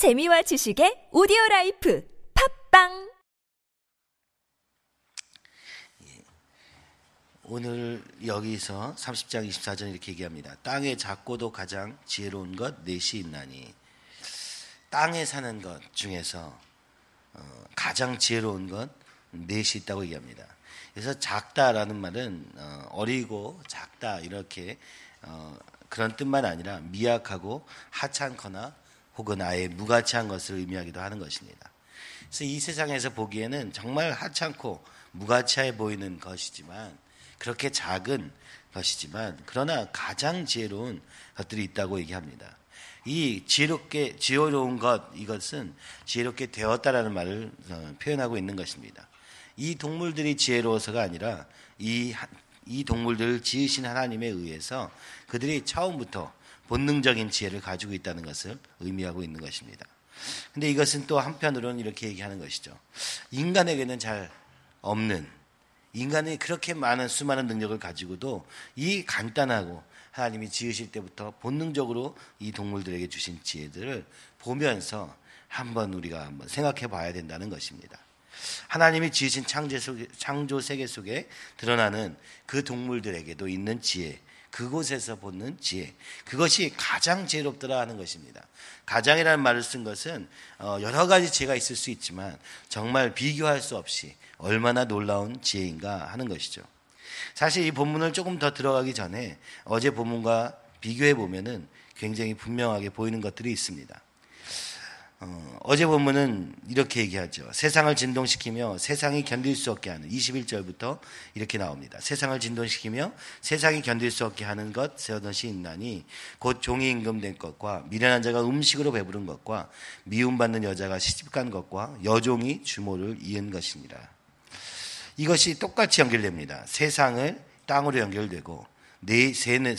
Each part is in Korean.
재미와 지식의 오디오 life 팟빵 오늘 여기서 30장 24절 이렇게 얘기합니다. 땅의 작고도 가장 지혜로운 것 넷이 있나니 땅에 사는 것 중에서 어, 가장 지혜로운 것 넷이 있다고 얘기합니다. 그래서 작다라는 말은 어, 어리고 작다 이렇게 어, 그런 뜻만 아니라 미약하고 하찮거나 혹은 아예 무가치한 것을 의미하기도 하는 것입니다. 그래서 이 세상에서 보기에는 정말 하찮고 무가치해 보이는 것이지만 그렇게 작은 것이지만 그러나 가장 지혜로운 것들이 있다고 얘기합니다. 이 지혜롭게 지혜로운 것 이것은 지혜롭게 되었다라는 말을 어, 표현하고 있는 것입니다. 이 동물들이 지혜로워서가 아니라 이, 이 동물들을 지으신 하나님에 의해서 그들이 처음부터 본능적인 지혜를 가지고 있다는 것을 의미하고 있는 것입니다. 근데 이것은 또 한편으로는 이렇게 얘기하는 것이죠. 인간에게는 잘 없는 인간이 그렇게 많은 수많은 능력을 가지고도 이 간단하고 하나님이 지으실 때부터 본능적으로 이 동물들에게 주신 지혜들을 보면서 한번 우리가 한번 생각해 봐야 된다는 것입니다. 하나님이 지으신 창조 세계 속에 드러나는 그 동물들에게도 있는 지혜, 그곳에서 보는 지혜. 그것이 가장 지혜롭더라 하는 것입니다. 가장이라는 말을 쓴 것은 어, 여러 가지 지혜가 있을 수 있지만 정말 비교할 수 없이 얼마나 놀라운 지혜인가 하는 것이죠. 사실 이 본문을 조금 더 들어가기 전에 어제 본문과 비교해 보면은 굉장히 분명하게 보이는 것들이 있습니다. 어, 제 본문은 이렇게 얘기하죠. 세상을 진동시키며 세상이 견딜 수 없게 하는 21절부터 이렇게 나옵니다. 세상을 진동시키며 세상이 견딜 수 없게 하는 것 세어것이 있나니 곧 종이 임금된 것과 미련한 자가 음식으로 배부른 것과 미움받는 여자가 시집간 것과 여종이 주모를 이은 것이니라. 이것이 똑같이 연결됩니다. 세상을 땅으로 연결되고 네 세네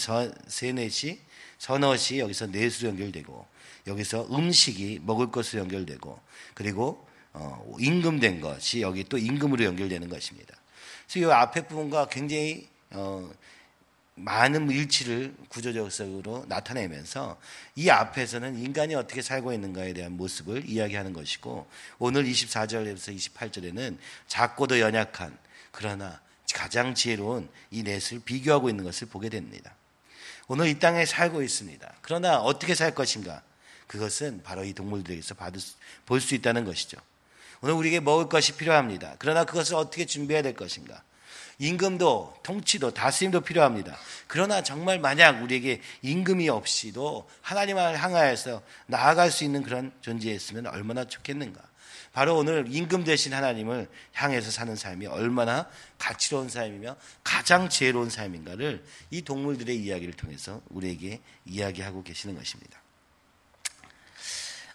세넷이 서너시 여기서 넷으로 연결되고 여기서 음식이 먹을 것으로 연결되고 그리고 어, 임금된 것이 여기 또 임금으로 연결되는 것입니다. 그래서 이 앞에 부분과 굉장히 어, 많은 일치를 구조적으로 나타내면서 이 앞에서는 인간이 어떻게 살고 있는가에 대한 모습을 이야기하는 것이고 오늘 24절에서 28절에는 작고도 연약한 그러나 가장 지혜로운 이 넷을 비교하고 있는 것을 보게 됩니다. 오늘 이 땅에 살고 있습니다. 그러나 어떻게 살 것인가? 그것은 바로 이 동물들에게서 받을 볼 수 있다는 것이죠. 오늘 우리에게 먹을 것이 필요합니다. 그러나 그것을 어떻게 준비해야 될 것인가? 임금도 통치도 다스림도 필요합니다. 그러나 정말 만약 우리에게 임금이 없이도 하나님을 향하여서 나아갈 수 있는 그런 존재였으면 얼마나 좋겠는가? 바로 오늘 임금 되신 하나님을 향해서 사는 삶이 얼마나 가치로운 삶이며 가장 지혜로운 삶인가를 이 동물들의 이야기를 통해서 우리에게 이야기하고 계시는 것입니다.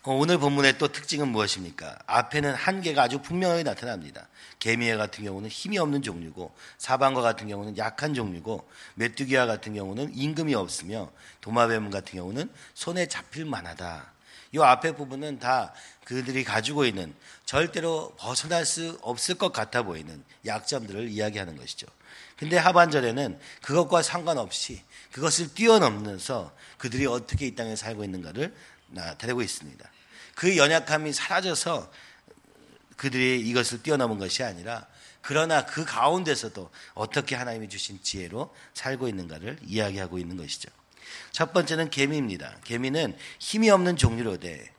어, 오늘 본문의 또 특징은 무엇입니까? 앞에는 한계가 아주 분명하게 나타납니다. 개미애 같은 경우는 힘이 없는 종류고 사방과 같은 경우는 약한 종류고 메뚜기와 같은 경우는 임금이 없으며 도마뱀 같은 경우는 손에 잡힐 만하다. 이 앞에 부분은 다 그들이 가지고 있는 절대로 벗어날 수 없을 것 같아 보이는 약점들을 이야기하는 것이죠. 근데 하반절에는 그것과 상관없이 그것을 뛰어넘면서 그들이 어떻게 이 땅에 살고 있는가를 나타내고 있습니다. 그 연약함이 사라져서 그들이 이것을 뛰어넘은 것이 아니라 그러나 그 가운데서도 어떻게 하나님이 주신 지혜로 살고 있는가를 이야기하고 있는 것이죠. 첫 번째는 개미입니다. 개미는 힘이 없는 종류로 돼.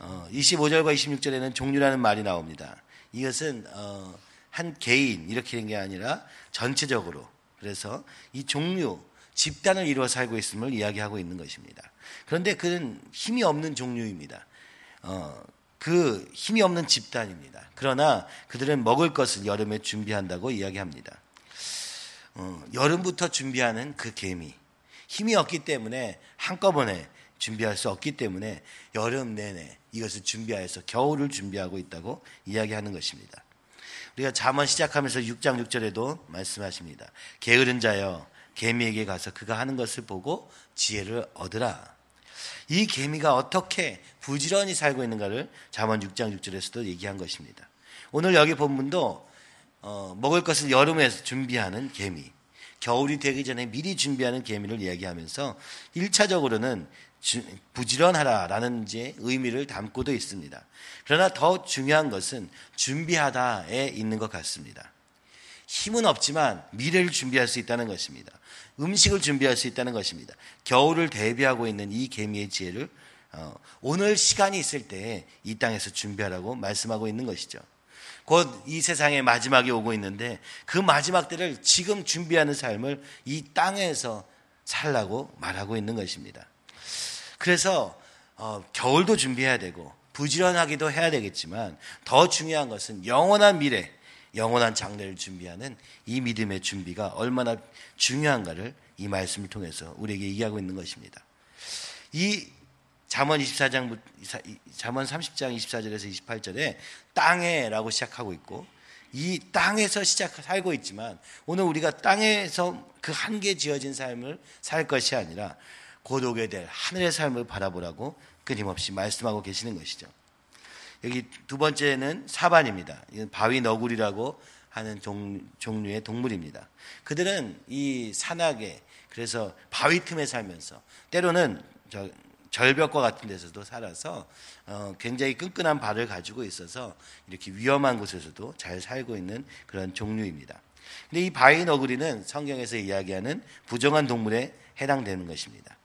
어, 25절과 26절에는 종류라는 말이 나옵니다. 이것은 어, 한 개인 이렇게 된 게 아니라 전체적으로 그래서 이 종류 집단을 이루어 살고 있음을 이야기하고 있는 것입니다. 그런데 그는 힘이 없는 종류입니다. 어, 그 힘이 없는 집단입니다. 그러나 그들은 먹을 것을 여름에 준비한다고 이야기합니다. 어, 여름부터 준비하는 그 개미. 힘이 없기 때문에 한꺼번에 준비할 수 없기 때문에 여름 내내 이것을 준비하여서 겨울을 준비하고 있다고 이야기하는 것입니다. 우리가 잠언 시작하면서 6장 6절에도 말씀하십니다. 게으른 자여 개미에게 가서 그가 하는 것을 보고 지혜를 얻으라. 이 개미가 어떻게 부지런히 살고 있는가를 잠언 6장 6절에서도 얘기한 것입니다. 오늘 여기 본문도 어, 먹을 것을 여름에 준비하는 개미, 겨울이 되기 전에 미리 준비하는 개미를 이야기하면서 1차적으로는 부지런하라라는 이제 의미를 담고도 있습니다. 그러나 더 중요한 것은 준비하다에 있는 것 같습니다. 힘은 없지만 미래를 준비할 수 있다는 것입니다. 음식을 준비할 수 있다는 것입니다. 겨울을 대비하고 있는 이 개미의 지혜를 어, 오늘 시간이 있을 때 이 땅에서 준비하라고 말씀하고 있는 것이죠. 곧 이 세상의 마지막이 오고 있는데 그 마지막 때를 지금 준비하는 삶을 이 땅에서 살라고 말하고 있는 것입니다. 그래서 어, 겨울도 준비해야 되고 부지런하기도 해야 되겠지만 더 중요한 것은 영원한 미래, 영원한 장래를 준비하는 이 믿음의 준비가 얼마나 중요한가를 이 말씀을 통해서 우리에게 얘기하고 있는 것입니다. 이 잠언 24장 잠언 30장 24절에서 28절에 땅에라고 시작하고 있고 이 땅에서 시작 살고 있지만 오늘 우리가 땅에서 그 한계 지어진 삶을 살 것이 아니라 곧 오게 될 하늘의 삶을 바라보라고 끊임없이 말씀하고 계시는 것이죠. 여기 두 번째는 사반입니다. 이건 바위 너구리라고 하는 종, 종류의 동물입니다. 그들은 이 산악에 그래서 바위 틈에 살면서 때로는 저, 절벽과 같은 데서도 살아서 어, 굉장히 끈끈한 발을 가지고 있어서 이렇게 위험한 곳에서도 잘 살고 있는 그런 종류입니다. 근데 이 바위 너구리는 성경에서 이야기하는 부정한 동물에 해당되는 것입니다.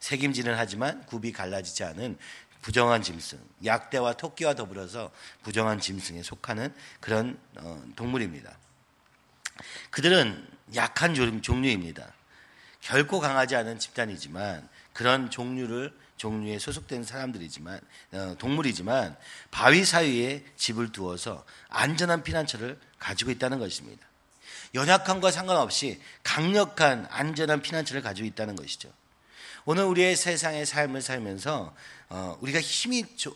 책임지는 하지만 굽이 갈라지지 않은 부정한 짐승, 약대와 토끼와 더불어서 부정한 짐승에 속하는 그런 어, 동물입니다. 그들은 약한 종류입니다. 결코 강하지 않은 집단이지만 그런 종류를 종류에 소속된 사람들이지만 어, 동물이지만 바위 사이에 집을 두어서 안전한 피난처를 가지고 있다는 것입니다. 연약함과 상관없이 강력한 안전한 피난처를 가지고 있다는 것이죠. 오늘 우리의 세상의 삶을 살면서 어, 우리가 힘이 조,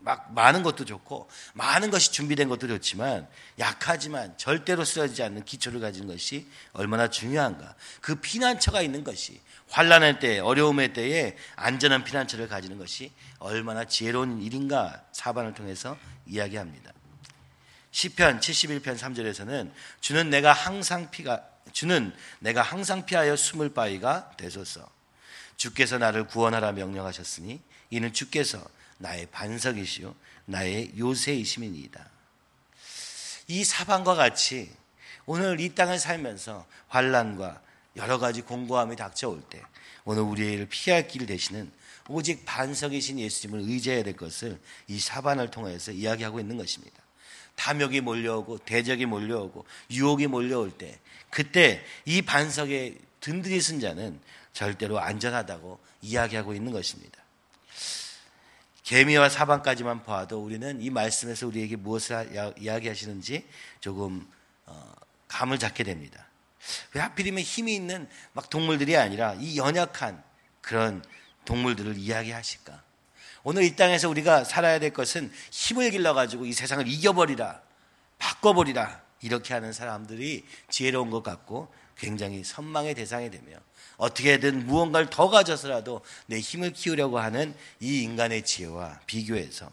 막 많은 것도 좋고 많은 것이 준비된 것도 좋지만 약하지만 절대로 쓰러지지 않는 기초를 가진 것이 얼마나 중요한가. 그 피난처가 있는 것이 환란의 때, 어려움의 때에 안전한 피난처를 가지는 것이 얼마나 지혜로운 일인가 사반을 통해서 이야기합니다. 시편 71편 3절에서는 주는 내가 항상 피가 주는 내가 항상 피하여 숨을 바위가 되소서. 주께서 나를 구원하라 명령하셨으니 이는 주께서 나의 반석이시요 나의 요새이심이니이다. 이 사방과 같이 오늘 이 땅을 살면서 환란과 여러 가지 공고함이 닥쳐올 때 오늘 우리를 피할 길 대신은 오직 반석이신 예수님을 의지해야 될 것을 이 사반을 통해서 이야기하고 있는 것입니다. 탐욕이 몰려오고 대적이 몰려오고 유혹이 몰려올 때 그때 이 반석에 든든히 쓴 자는 절대로 안전하다고 이야기하고 있는 것입니다. 개미와 사방까지만 봐도 우리는 이 말씀에서 우리에게 무엇을 이야기하시는지 조금 어, 감을 잡게 됩니다. 왜 하필이면 힘이 있는 막 동물들이 아니라 이 연약한 그런 동물들을 이야기하실까? 오늘 이 땅에서 우리가 살아야 될 것은 힘을 길러가지고 이 세상을 이겨버리라, 바꿔버리라, 이렇게 하는 사람들이 지혜로운 것 같고 굉장히 선망의 대상이 되며 어떻게든 무언가를 더 가져서라도 내 힘을 키우려고 하는 이 인간의 지혜와 비교해서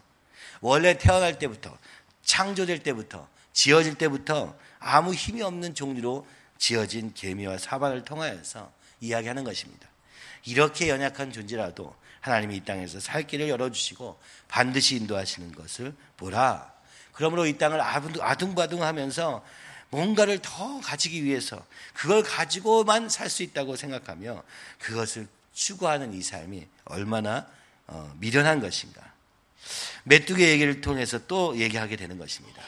원래 태어날 때부터 창조될 때부터 지어질 때부터 아무 힘이 없는 종류로 지어진 개미와 사방을 통하여서 이야기하는 것입니다. 이렇게 연약한 존재라도 하나님이 이 땅에서 살 길을 열어주시고 반드시 인도하시는 것을 보라. 그러므로 이 땅을 아둥바둥 하면서 뭔가를 더 가지기 위해서 그걸 가지고만 살 수 있다고 생각하며 그것을 추구하는 이 삶이 얼마나 어, 미련한 것인가. 메뚜기 얘기를 통해서 또 얘기하게 되는 것입니다.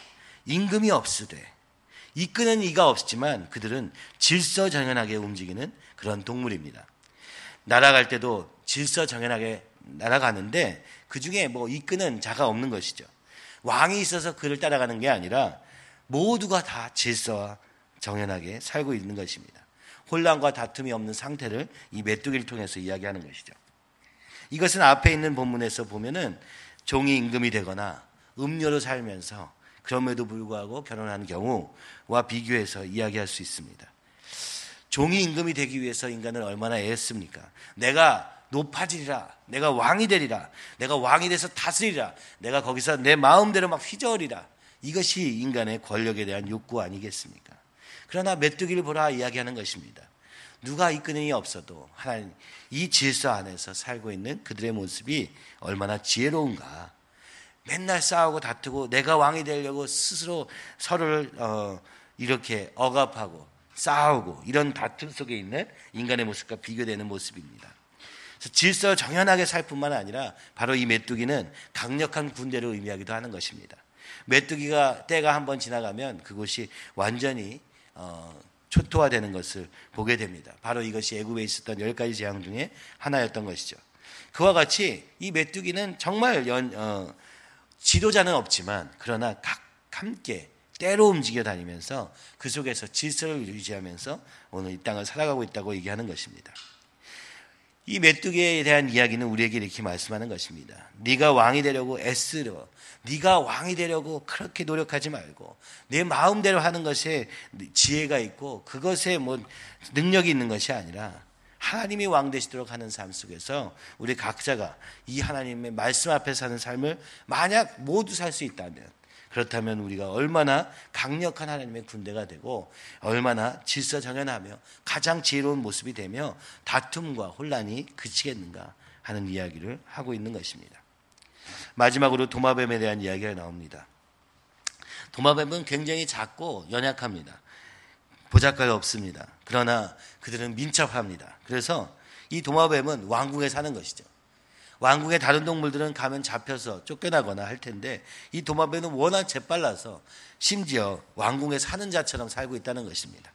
임금이 없으되 이끄는 이가 없지만 그들은 질서정연하게 움직이는 그런 동물입니다. 날아갈 때도 질서정연하게 날아가는데 그 중에 뭐 이끄는 자가 없는 것이죠. 왕이 있어서 그를 따라가는 게 아니라 모두가 다 질서와 정연하게 살고 있는 것입니다. 혼란과 다툼이 없는 상태를 이 메뚜기를 통해서 이야기하는 것이죠. 이것은 앞에 있는 본문에서 보면은 종이 임금이 되거나 음료로 살면서 그럼에도 불구하고 결혼한 경우와 비교해서 이야기할 수 있습니다. 종이 임금이 되기 위해서 인간은 얼마나 애했습니까? 내가 높아지리라. 내가 왕이 되리라. 내가 왕이 돼서 다스리라. 내가 거기서 내 마음대로 막 휘저으리라. 이것이 인간의 권력에 대한 욕구 아니겠습니까? 그러나 메뚜기를 보라 이야기하는 것입니다. 누가 이끄는 이 없어도 하나님 이 질서 안에서 살고 있는 그들의 모습이 얼마나 지혜로운가. 맨날 싸우고 다투고 내가 왕이 되려고 스스로 서로를 어, 이렇게 억압하고 싸우고 이런 다툼 속에 있는 인간의 모습과 비교되는 모습입니다. 질서 정연하게 살 뿐만 아니라 바로 이 메뚜기는 강력한 군대를 의미하기도 하는 것입니다. 메뚜기가 때가 한 번 지나가면 그곳이 완전히 어, 초토화되는 것을 보게 됩니다. 바로 이것이 애굽에 있었던 열 가지 재앙 중에 하나였던 것이죠. 그와 같이 이 메뚜기는 정말 연, 어, 지도자는 없지만 그러나 각 함께 때로 움직여 다니면서 그 속에서 질서를 유지하면서 오늘 이 땅을 살아가고 있다고 얘기하는 것입니다. 이 메뚜기에 대한 이야기는 우리에게 이렇게 말씀하는 것입니다. 네가 왕이 되려고 애쓰려 네가 왕이 되려고 그렇게 노력하지 말고 내 마음대로 하는 것에 지혜가 있고 그것에 뭐 능력이 있는 것이 아니라 하나님이 왕 되시도록 하는 삶 속에서 우리 각자가 이 하나님의 말씀 앞에 사는 삶을 만약 모두 살 수 있다면 그렇다면 우리가 얼마나 강력한 하나님의 군대가 되고 얼마나 질서정연하며 가장 지혜로운 모습이 되며 다툼과 혼란이 그치겠는가 하는 이야기를 하고 있는 것입니다. 마지막으로 도마뱀에 대한 이야기가 나옵니다. 도마뱀은 굉장히 작고 연약합니다. 보잘것 없습니다. 그러나 그들은 민첩합니다. 그래서 이 도마뱀은 왕궁에 사는 것이죠. 왕궁의 다른 동물들은 가면 잡혀서 쫓겨나거나 할 텐데 이 도마뱀은 워낙 재빨라서 심지어 왕궁에 사는 자처럼 살고 있다는 것입니다.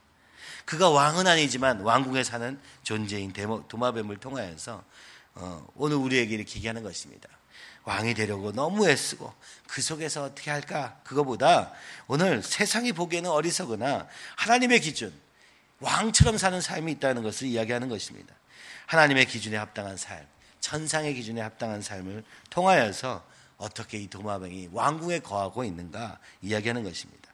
그가 왕은 아니지만 왕궁에 사는 존재인 도마뱀을 통하여서 어, 오늘 우리에게 이렇게 얘기하는 것입니다. 왕이 되려고 너무 애쓰고 그 속에서 어떻게 할까? 그거보다 오늘 세상이 보기에는 어리석으나 하나님의 기준, 왕처럼 사는 삶이 있다는 것을 이야기하는 것입니다. 하나님의 기준에 합당한 삶, 천상의 기준에 합당한 삶을 통하여서 어떻게 이 도마뱀이 왕궁에 거하고 있는가 이야기하는 것입니다.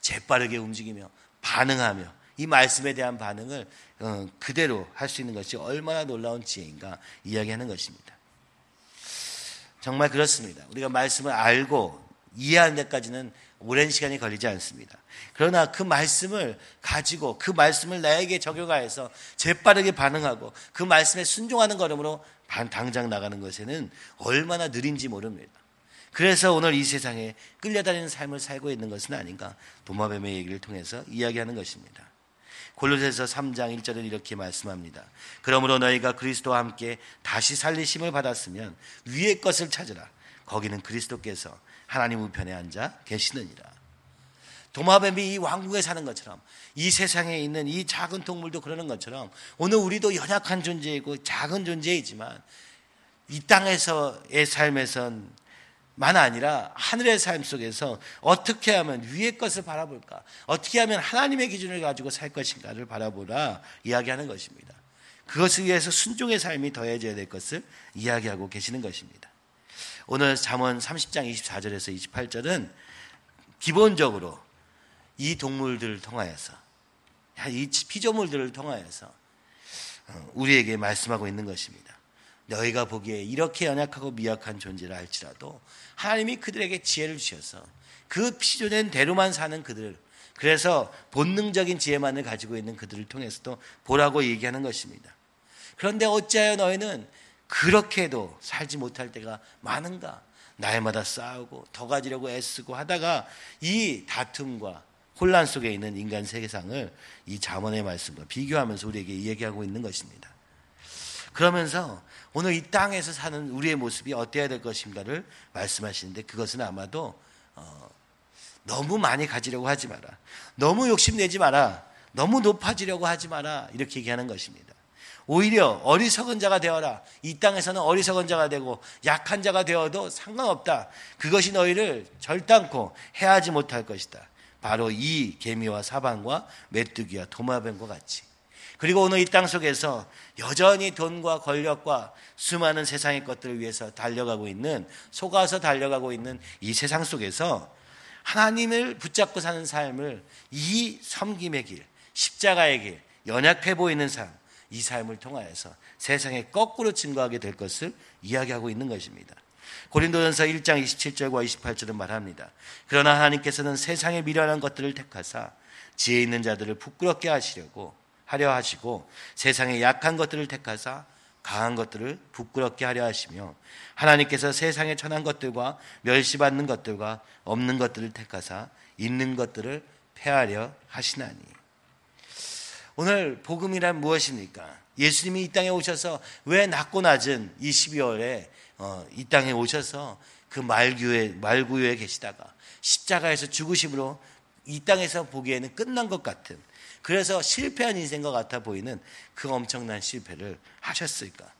재빠르게 움직이며 반응하며 이 말씀에 대한 반응을 어, 그대로 할 수 있는 것이 얼마나 놀라운 지혜인가 이야기하는 것입니다. 정말 그렇습니다. 우리가 말씀을 알고 이해하는 데까지는 오랜 시간이 걸리지 않습니다. 그러나 그 말씀을 가지고 그 말씀을 나에게 적용하여서 재빠르게 반응하고 그 말씀에 순종하는 걸음으로 당장 나가는 것에는 얼마나 느린지 모릅니다. 그래서 오늘 이 세상에 끌려다니는 삶을 살고 있는 것은 아닌가 도마뱀의 얘기를 통해서 이야기하는 것입니다. 골로새서 3장 1절은 이렇게 말씀합니다. 그러므로 너희가 그리스도와 함께 다시 살리심을 받았으면 위의 것을 찾으라. 거기는 그리스도께서 하나님 우편에 앉아 계시느니라. 도마뱀이 이 왕국에 사는 것처럼 이 세상에 있는 이 작은 동물도 그러는 것처럼 오늘 우리도 연약한 존재이고 작은 존재이지만 이 땅에서의 삶에선 만 아니라 하늘의 삶 속에서 어떻게 하면 위의 것을 바라볼까? 어떻게 하면 하나님의 기준을 가지고 살 것인가를 바라보라 이야기하는 것입니다. 그것을 위해서 순종의 삶이 더해져야 될 것을 이야기하고 계시는 것입니다. 오늘 잠언 30장 24절에서 28절은 기본적으로 이 동물들을 통하여서 이 피조물들을 통하여서 어, 우리에게 말씀하고 있는 것입니다. 너희가 보기에 이렇게 연약하고 미약한 존재를 알지라도 하나님이 그들에게 지혜를 주셔서 그 피조된 대로만 사는 그들 그래서 본능적인 지혜만을 가지고 있는 그들을 통해서도 보라고 얘기하는 것입니다. 그런데 어찌하여 너희는 그렇게도 살지 못할 때가 많은가? 날마다 싸우고 더 가지려고 애쓰고 하다가 이 다툼과 혼란 속에 있는 인간 세계상을 이 자문의 말씀과 비교하면서 우리에게 이야기하고 있는 것입니다. 그러면서 오늘 이 땅에서 사는 우리의 모습이 어때야 될 것인가를 말씀하시는데 그것은 아마도 어, 너무 많이 가지려고 하지 마라. 너무 욕심내지 마라. 너무 높아지려고 하지 마라. 이렇게 얘기하는 것입니다. 오히려 어리석은 자가 되어라. 이 땅에서는 어리석은 자가 되고 약한 자가 되어도 상관없다. 그것이 너희를 절단코 해하지 못할 것이다. 바로 이 개미와 사방과 메뚜기와 도마뱀과 같이. 그리고 오늘 이 땅 속에서 여전히 돈과 권력과 수많은 세상의 것들을 위해서 달려가고 있는, 속아서 달려가고 있는 이 세상 속에서 하나님을 붙잡고 사는 삶을 이 섬김의 길, 십자가의 길, 연약해 보이는 삶, 이 삶을 통하여서 세상에 거꾸로 증거하게 될 것을 이야기하고 있는 것입니다. 고린도전서 1장 27절과 28절은 말합니다. 그러나 하나님께서는 세상에 미련한 것들을 택하사 지혜 있는 자들을 부끄럽게 하시려고 하려 하시고 세상의 약한 것들을 택하사 강한 것들을 부끄럽게 하려 하시며 하나님께서 세상에 천한 것들과 멸시받는 것들과 없는 것들을 택하사 있는 것들을 폐하려 하시나니 오늘 복음이란 무엇입니까? 예수님이 이 땅에 오셔서 왜 낮고 낮은 이 12월에 어, 이 땅에 오셔서 그 말구에 말구에 계시다가 십자가에서 죽으심으로 이 땅에서 보기에는 끝난 것 같은 그래서 실패한 인생과 같아 보이는 그 엄청난 실패를 하셨을까?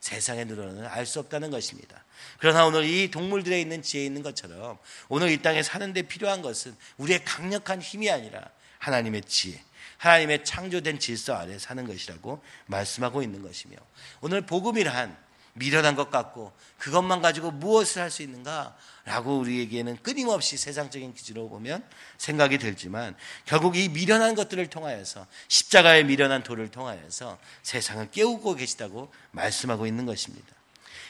세상의 눈으로는 알 수 없다는 것입니다. 그러나 오늘 이 동물들에 있는 지혜에 있는 것처럼 오늘 이 땅에 사는데 필요한 것은 우리의 강력한 힘이 아니라 하나님의 지혜, 하나님의 창조된 질서 아래 사는 것이라고 말씀하고 있는 것이며 오늘 복음이란 미련한 것 같고 그것만 가지고 무엇을 할 수 있는가? 라고 우리에게는 끊임없이 세상적인 기준으로 보면 생각이 들지만 결국 이 미련한 것들을 통하여서 십자가의 미련한 도를 통하여서 세상을 깨우고 계시다고 말씀하고 있는 것입니다.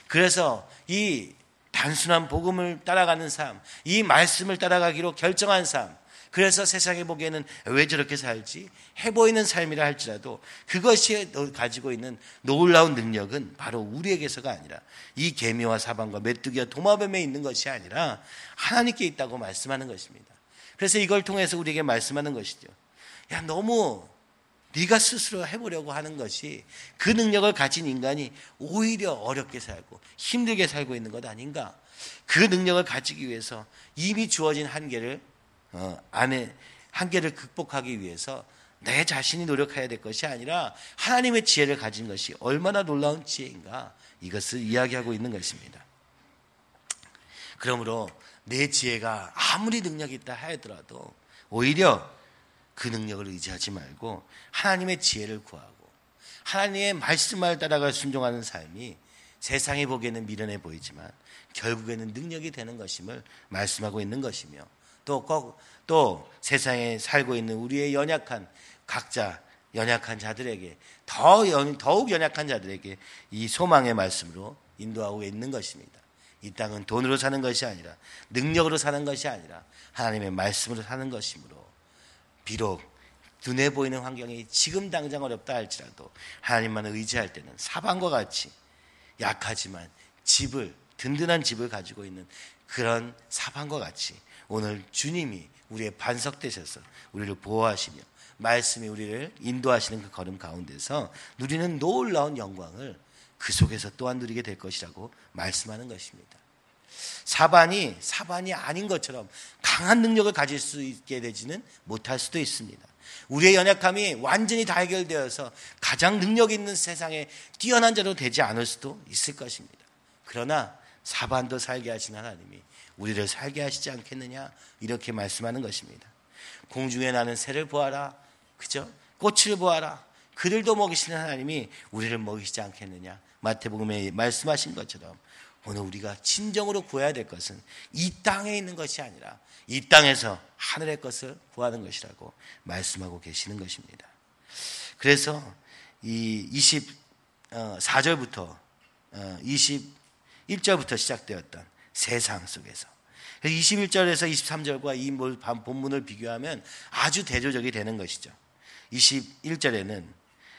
그래서 이 단순한 복음을 따라가는 삶, 이 말씀을 따라가기로 결정한 삶, 그래서 세상에 보기에는 왜 저렇게 살지? 해보이는 삶이라 할지라도 그것이 가지고 있는 놀라운 능력은 바로 우리에게서가 아니라 이 개미와 사방과 메뚜기와 도마뱀에 있는 것이 아니라 하나님께 있다고 말씀하는 것입니다. 그래서 이걸 통해서 우리에게 말씀하는 것이죠. 야, 너무 네가 스스로 해보려고 하는 것이 그 능력을 가진 인간이 오히려 어렵게 살고 힘들게 살고 있는 것 아닌가? 그 능력을 가지기 위해서 이미 주어진 한계를 어, 안에 한계를 극복하기 위해서 내 자신이 노력해야 될 것이 아니라 하나님의 지혜를 가진 것이 얼마나 놀라운 지혜인가 이것을 이야기하고 있는 것입니다. 그러므로 내 지혜가 아무리 능력이 있다 하더라도 오히려 그 능력을 의지하지 말고 하나님의 지혜를 구하고 하나님의 말씀을 따라가 순종하는 삶이 세상에 보기에는 미련해 보이지만 결국에는 능력이 되는 것임을 말씀하고 있는 것이며 또, 꼭, 또 세상에 살고 있는 우리의 연약한 각자 연약한 자들에게 더 연, 더욱 연약한 자들에게 이 소망의 말씀으로 인도하고 있는 것입니다. 이 땅은 돈으로 사는 것이 아니라 능력으로 사는 것이 아니라 하나님의 말씀으로 사는 것이므로 비록 눈에 보이는 환경이 지금 당장 어렵다 할지라도 하나님만을 의지할 때는 사방과 같이 약하지만 집을 든든한 집을 가지고 있는 그런 사방과 같이 오늘 주님이 우리의 반석 되셔서 우리를 보호하시며 말씀이 우리를 인도하시는 그 걸음 가운데서 누리는 놀라운 영광을 그 속에서 또한 누리게 될 것이라고 말씀하는 것입니다. 사반이 사반이 아닌 것처럼 강한 능력을 가질 수 있게 되지는 못할 수도 있습니다. 우리의 연약함이 완전히 다 해결되어서 가장 능력 있는 세상에 뛰어난 자로 되지 않을 수도 있을 것입니다. 그러나 사반도 살게 하신 하나님이 우리를 살게 하시지 않겠느냐 이렇게 말씀하는 것입니다. 공중에 나는 새를 보아라. 그죠? 꽃을 보아라. 그들도 먹이시는 하나님이 우리를 먹이시지 않겠느냐. 마태복음에 말씀하신 것처럼 오늘 우리가 진정으로 구해야 될 것은 이 땅에 있는 것이 아니라 이 땅에서 하늘의 것을 구하는 것이라고 말씀하고 계시는 것입니다. 그래서 이 24절부터 21절부터 어, 시작되었던 세상 속에서 21절에서 23절과 이 본문을 비교하면 아주 대조적이 되는 것이죠. 21절에는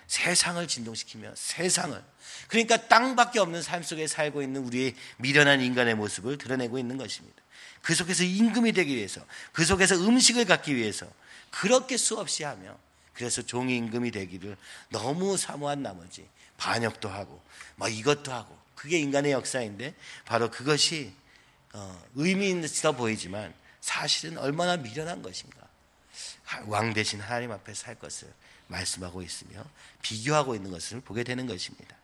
세상을 진동시키며 세상을 그러니까 땅밖에 없는 삶 속에 살고 있는 우리의 미련한 인간의 모습을 드러내고 있는 것입니다. 그 속에서 임금이 되기 위해서 그 속에서 음식을 갖기 위해서 그렇게 수없이 하며 그래서 종이 임금이 되기를 너무 사모한 나머지 반역도 하고 막 이것도 하고 그게 인간의 역사인데 바로 그것이 어, 의미 있어 보이지만 사실은 얼마나 미련한 것인가. 왕 대신 하나님 앞에 살 것을 말씀하고 있으며 비교하고 있는 것을 보게 되는 것입니다.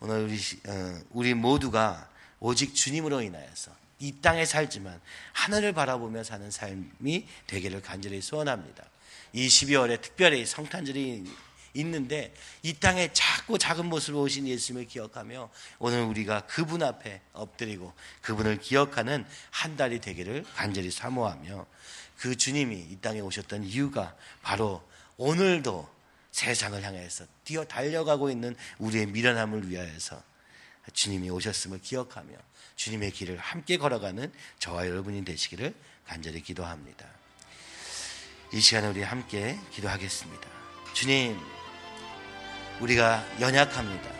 오늘 우리, 어, 우리 모두가 오직 주님으로 인하여서 이 땅에 살지만 하늘을 바라보며 사는 삶이 되기를 간절히 소원합니다. 이 12월에 특별히 성탄절이 있는데 이 땅에 작고 작은 모습으로 오신 예수님을 기억하며 오늘 우리가 그분 앞에 엎드리고 그분을 기억하는 한 달이 되기를 간절히 사모하며 그 주님이 이 땅에 오셨던 이유가 바로 오늘도 세상을 향해서 뛰어 달려가고 있는 우리의 미련함을 위하여서 주님이 오셨음을 기억하며 주님의 길을 함께 걸어가는 저와 여러분이 되시기를 간절히 기도합니다. 이 시간에 우리 함께 기도하겠습니다. 주님, 우리가 연약합니다.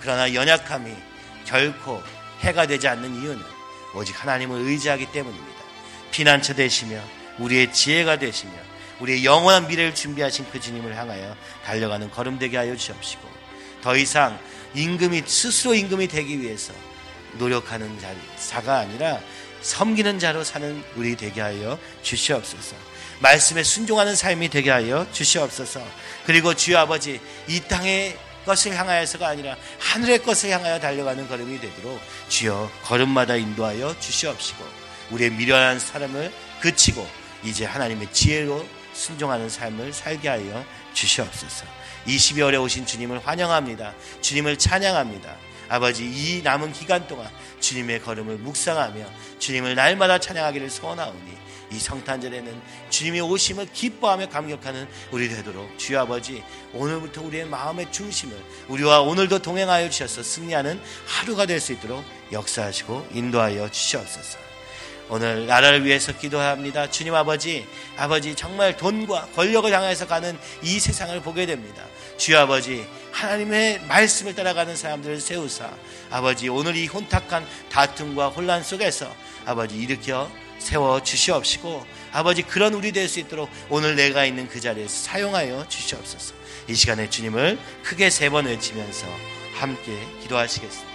그러나 연약함이 결코 해가 되지 않는 이유는 오직 하나님을 의지하기 때문입니다. 피난처 되시며 우리의 지혜가 되시며 우리의 영원한 미래를 준비하신 그 주님을 향하여 달려가는 걸음 되게 하여 주옵시고 더 이상 임금이 스스로 임금이 되기 위해서 노력하는 자가 아니라 섬기는 자로 사는 우리 되게 하여 주시옵소서. 말씀에 순종하는 삶이 되게 하여 주시옵소서. 그리고 주여 아버지 이 땅의 것을 향하여서가 아니라 하늘의 것을 향하여 달려가는 걸음이 되도록 주여 걸음마다 인도하여 주시옵시고 우리의 미련한 사람을 그치고 이제 하나님의 지혜로 순종하는 삶을 살게 하여 주시옵소서. 12월에 오신 주님을 환영합니다. 주님을 찬양합니다. 아버지 이 남은 기간 동안 주님의 걸음을 묵상하며 주님을 날마다 찬양하기를 소원하오니 이 성탄절에는 주님의 오심을 기뻐하며 감격하는 우리 되도록 주여 아버지 오늘부터 우리의 마음의 중심을 우리와 오늘도 동행하여 주셔서 승리하는 하루가 될 수 있도록 역사하시고 인도하여 주시옵소서. 오늘 나라를 위해서 기도합니다. 주님 아버지, 아버지 정말 돈과 권력을 향해서 가는 이 세상을 보게 됩니다. 주여 아버지, 하나님의 말씀을 따라가는 사람들을 세우사 아버지 오늘 이 혼탁한 다툼과 혼란 속에서 아버지 일으켜 세워 주시옵시고 아버지 그런 우리 될 수 있도록 오늘 내가 있는 그 자리에서 사용하여 주시옵소서. 이 시간에 주님을 크게 세 번 외치면서 함께 기도하시겠습니다.